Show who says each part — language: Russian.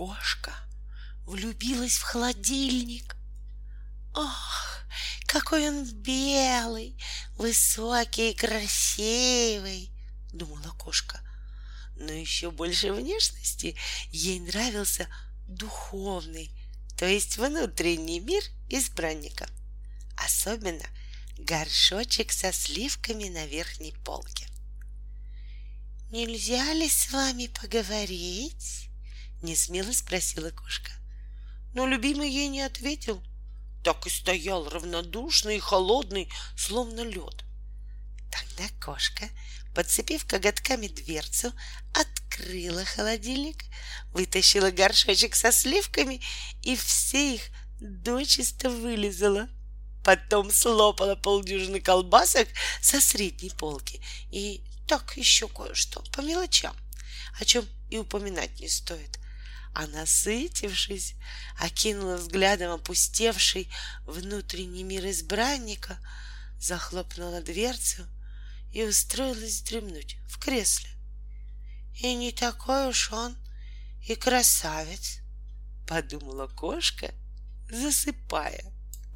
Speaker 1: Кошка влюбилась в холодильник. Ох, какой он белый, высокий и красивый, думала кошка. Но еще больше внешности ей нравился духовный, то есть внутренний мир избранника. Особенно горшочек со сливками на верхней полке. «Нельзя ли с вами поговорить?» — несмело спросила кошка. Но любимый ей не ответил, так и стоял равнодушный и холодный, словно лед. Тогда кошка, подцепив коготками дверцу, открыла холодильник, вытащила горшочек со сливками и все их дочисто вылезала. Потом слопала полдюжины колбасок со средней полки и так еще кое-что по мелочам, о чем и упоминать не стоит а насытившись, окинула взглядом опустевший внутренний мир избранника, захлопнула дверцу и устроилась дремнуть в кресле. И не такой уж он и красавец, подумала кошка, засыпая.